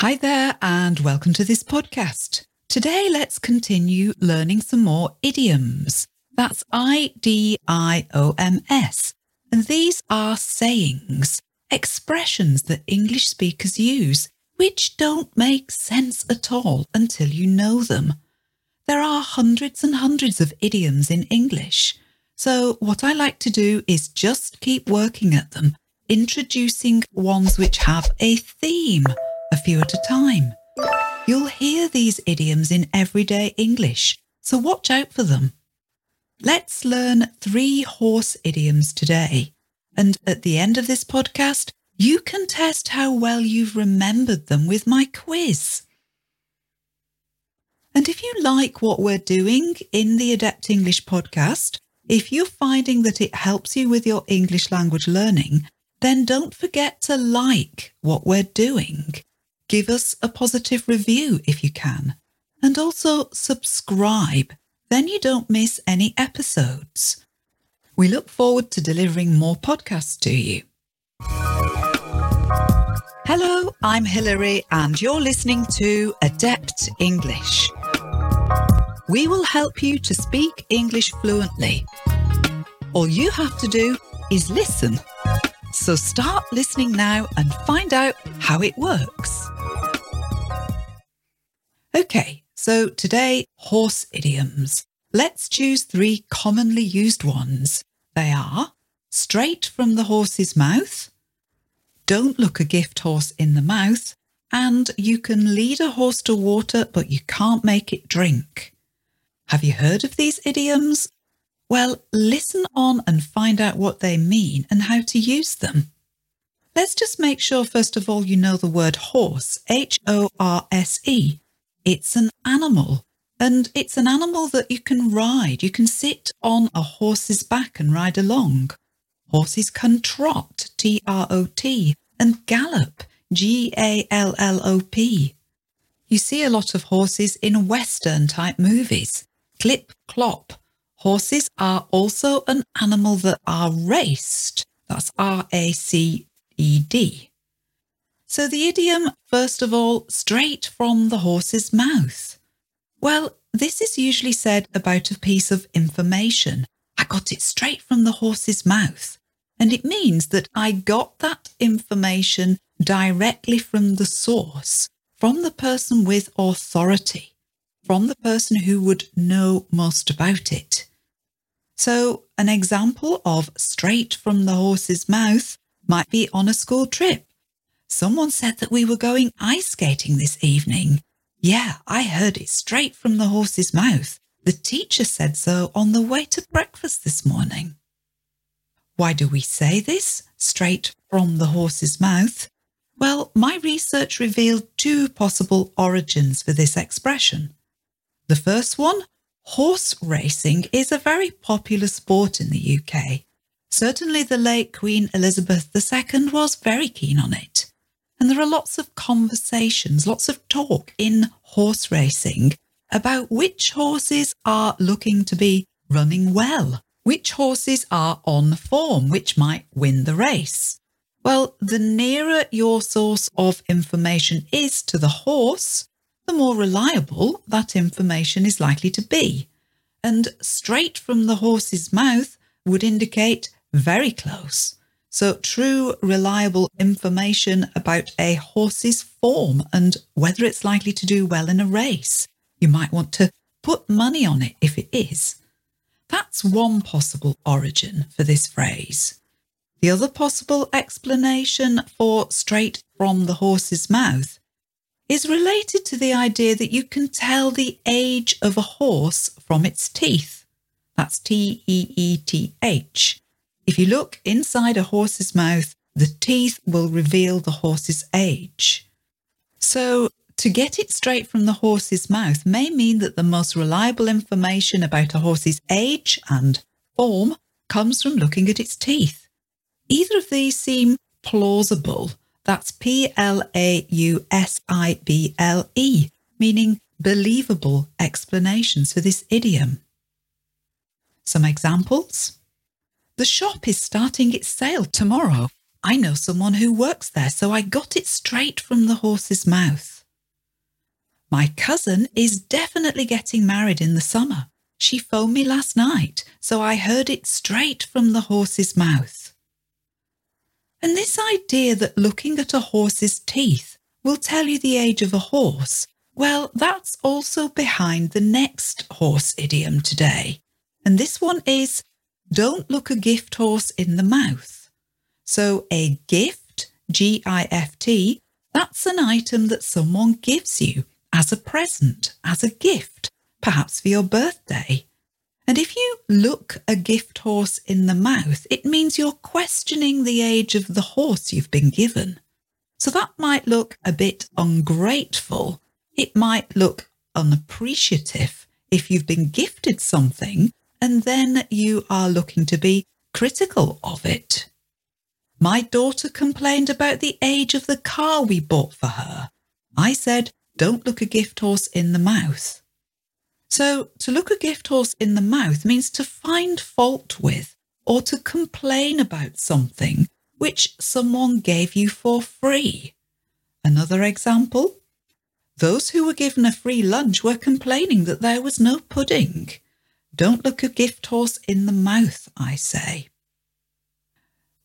Hi there, and welcome to this podcast. Today, let's continue learning some more idioms. That's I D I O M S. And these are sayings, expressions that English speakers use, which don't make sense at all until you know them. There are hundreds and hundreds of idioms in English. So, what I like to do is just keep working at them, introducing ones which have a theme a few at a time. You'll hear these idioms in everyday English, so watch out for them. Let's learn three horse idioms today. And at the end of this podcast, you can test how well you've remembered them with my quiz. And if you like what we're doing in the Adept English podcast, if you're finding that it helps you with your English language learning, then don't forget to like what we're doing give us a positive review if you can, and also subscribe. Then you don't miss any episodes. We look forward to delivering more podcasts to you. Hello, I'm Hilary, and you're listening to Adept English. We will help you to speak English fluently. All you have to do is listen. So start listening now and find out how it works. Okay, so today, horse idioms. Let's choose three commonly used ones. They are straight from the horse's mouth, don't look a gift horse in the mouth, and you can lead a horse to water, but you can't make it drink. Have you heard of these idioms? Well, listen on and find out what they mean and how to use them. Let's just make sure, first of all, you know the word horse, H O R S E. It's an animal, and it's an animal that you can ride. You can sit on a horse's back and ride along. Horses can trot, T R O T, and gallop, G A L L O P. You see a lot of horses in Western type movies. Clip clop. Horses are also an animal that are raced. That's R A C E D. So the idiom, first of all, straight from the horse's mouth. Well, this is usually said about a piece of information. I got it straight from the horse's mouth. And it means that I got that information directly from the source, from the person with authority, from the person who would know most about it. So, an example of straight from the horse's mouth might be on a school trip. Someone said that we were going ice skating this evening. Yeah, I heard it straight from the horse's mouth. The teacher said so on the way to breakfast this morning. Why do we say this straight from the horse's mouth? Well, my research revealed two possible origins for this expression. The first one, horse racing is a very popular sport in the UK. Certainly the late Queen Elizabeth II was very keen on it. And there are lots of conversations, lots of talk in horse racing about which horses are looking to be running well, which horses are on form, which might win the race. Well, the nearer your source of information is to the horse, the more reliable that information is likely to be. And straight from the horse's mouth would indicate very close. So, true, reliable information about a horse's form and whether it's likely to do well in a race. You might want to put money on it if it is. That's one possible origin for this phrase. The other possible explanation for straight from the horse's mouth is related to the idea that you can tell the age of a horse from its teeth. That's T E E T H. If you look inside a horse's mouth, the teeth will reveal the horse's age. So, to get it straight from the horse's mouth may mean that the most reliable information about a horse's age and form comes from looking at its teeth. Either of these seem plausible. That's P L A U S I B L E, meaning believable explanations for this idiom. Some examples. The shop is starting its sale tomorrow. I know someone who works there, so I got it straight from the horse's mouth. My cousin is definitely getting married in the summer. She phoned me last night, so I heard it straight from the horse's mouth. And this idea that looking at a horse's teeth will tell you the age of a horse, well, that's also behind the next horse idiom today. And this one is don't look a gift horse in the mouth. So a gift, G I F T, that's an item that someone gives you as a present, as a gift, perhaps for your birthday. And if you look a gift horse in the mouth, it means you're questioning the age of the horse you've been given. So that might look a bit ungrateful. It might look unappreciative if you've been gifted something and then you are looking to be critical of it. My daughter complained about the age of the car we bought for her. I said, don't look a gift horse in the mouth. So, to look a gift horse in the mouth means to find fault with or to complain about something which someone gave you for free. Another example those who were given a free lunch were complaining that there was no pudding. Don't look a gift horse in the mouth, I say.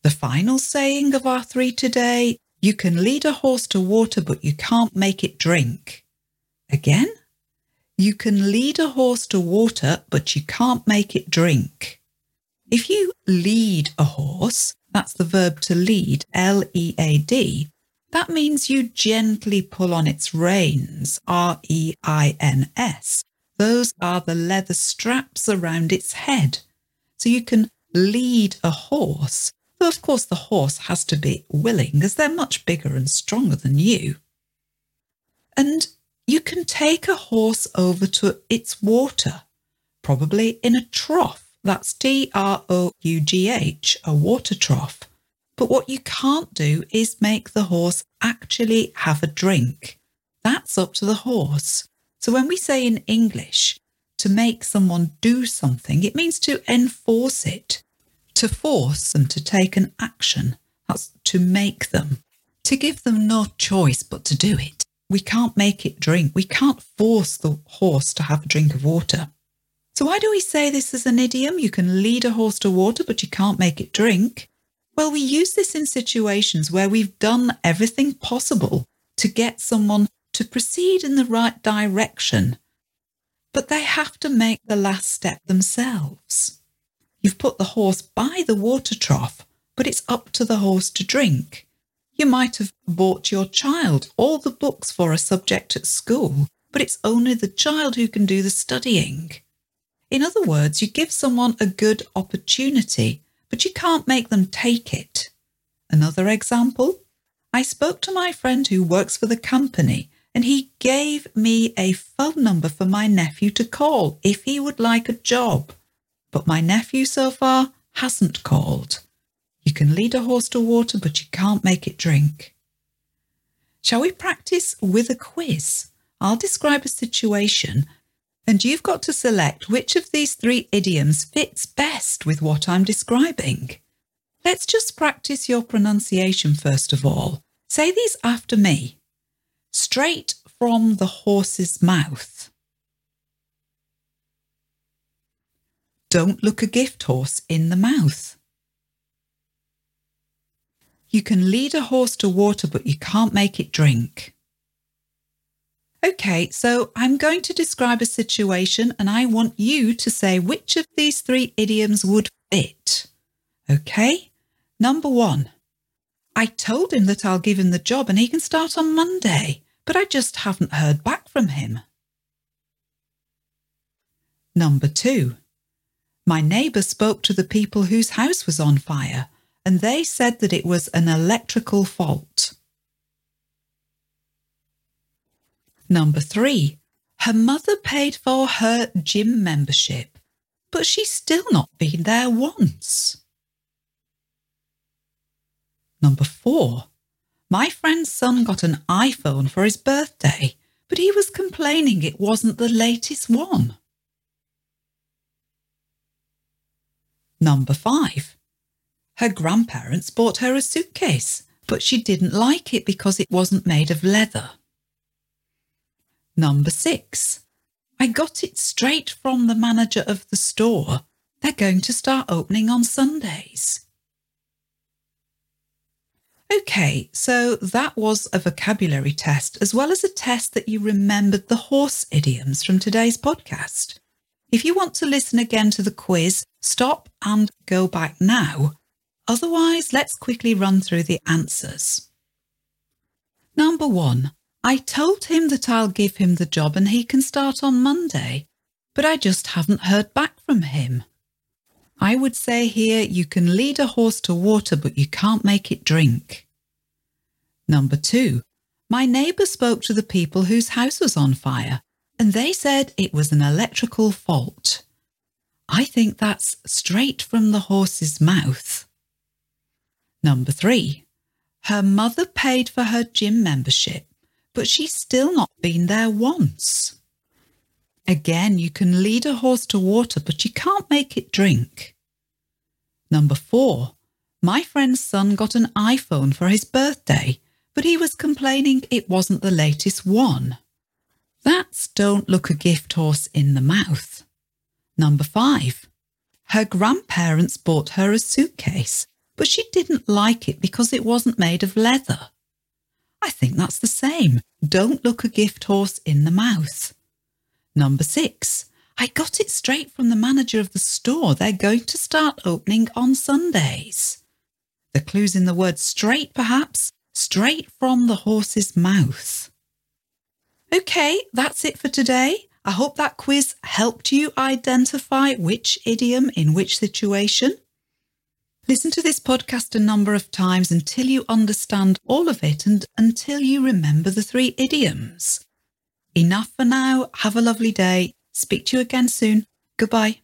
The final saying of our three today you can lead a horse to water, but you can't make it drink. Again, you can lead a horse to water, but you can't make it drink. If you lead a horse, that's the verb to lead, L E A D, that means you gently pull on its reins, R E I N S, those are the leather straps around its head. So you can lead a horse, though of course the horse has to be willing as they're much bigger and stronger than you. And you can take a horse over to its water, probably in a trough. That's T R O U G H, a water trough. But what you can't do is make the horse actually have a drink. That's up to the horse. So when we say in English to make someone do something, it means to enforce it, to force them to take an action. That's to make them, to give them no choice but to do it. We can't make it drink. We can't force the horse to have a drink of water. So why do we say this as an idiom? You can lead a horse to water, but you can't make it drink. Well, we use this in situations where we've done everything possible to get someone to proceed in the right direction, but they have to make the last step themselves. You've put the horse by the water trough, but it's up to the horse to drink. You might have bought your child all the books for a subject at school, but it's only the child who can do the studying. In other words, you give someone a good opportunity, but you can't make them take it. Another example I spoke to my friend who works for the company and he gave me a phone number for my nephew to call if he would like a job. But my nephew so far hasn't called. You can lead a horse to water, but you can't make it drink. Shall we practice with a quiz? I'll describe a situation, and you've got to select which of these three idioms fits best with what I'm describing. Let's just practice your pronunciation first of all. Say these after me straight from the horse's mouth. Don't look a gift horse in the mouth. You can lead a horse to water, but you can't make it drink. Okay, so I'm going to describe a situation and I want you to say which of these three idioms would fit. Okay, number one. I told him that I'll give him the job and he can start on Monday but I just haven't heard back from him. Number two, my neighbour spoke to the people whose house was on fire and they said that it was an electrical fault. Number three, her mother paid for her gym membership, but she's still not been there once. Number four, my friend's son got an iPhone for his birthday, but he was complaining it wasn't the latest one. Number five. Her grandparents bought her a suitcase, but she didn't like it because it wasn't made of leather. Number six. I got it straight from the manager of the store. They're going to start opening on Sundays. Okay, so that was a vocabulary test as well as a test that you remembered the horse idioms from today's podcast. If you want to listen again to the quiz, stop and go back now. Otherwise, let's quickly run through the answers. Number one, I told him that I'll give him the job and he can start on Monday, but I just haven't heard back from him. I would say here you can lead a horse to water, but you can't make it drink. Number two, my neighbour spoke to the people whose house was on fire and they said it was an electrical fault. I think that's straight from the horse's mouth. Number three, her mother paid for her gym membership, but she's still not been there once. Again, you can lead a horse to water, but you can't make it drink. Number four, my friend's son got an iPhone for his birthday, but he was complaining it wasn't the latest one. That's don't look a gift horse in the mouth. Number five, her grandparents bought her a suitcase, but she didn't like it because it wasn't made of leather. I think that's the same. Don't look a gift horse in the mouth. Number six, I got it straight from the manager of the store. They're going to start opening on Sundays. The clue's in the word straight, perhaps, straight from the horse's mouth. Okay, that's it for today. I hope that quiz helped you identify which idiom in which situation. Listen to this podcast a number of times until you understand all of it and until you remember the three idioms. Enough for now. Have a lovely day. Speak to you again soon. Goodbye.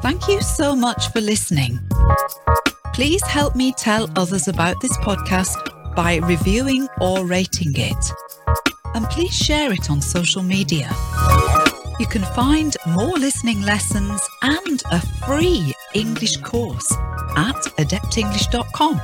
Thank you so much for listening. Please help me tell others about this podcast by reviewing or rating it. And please share it on social media. You can find more listening lessons and a free English course at adeptenglish.com.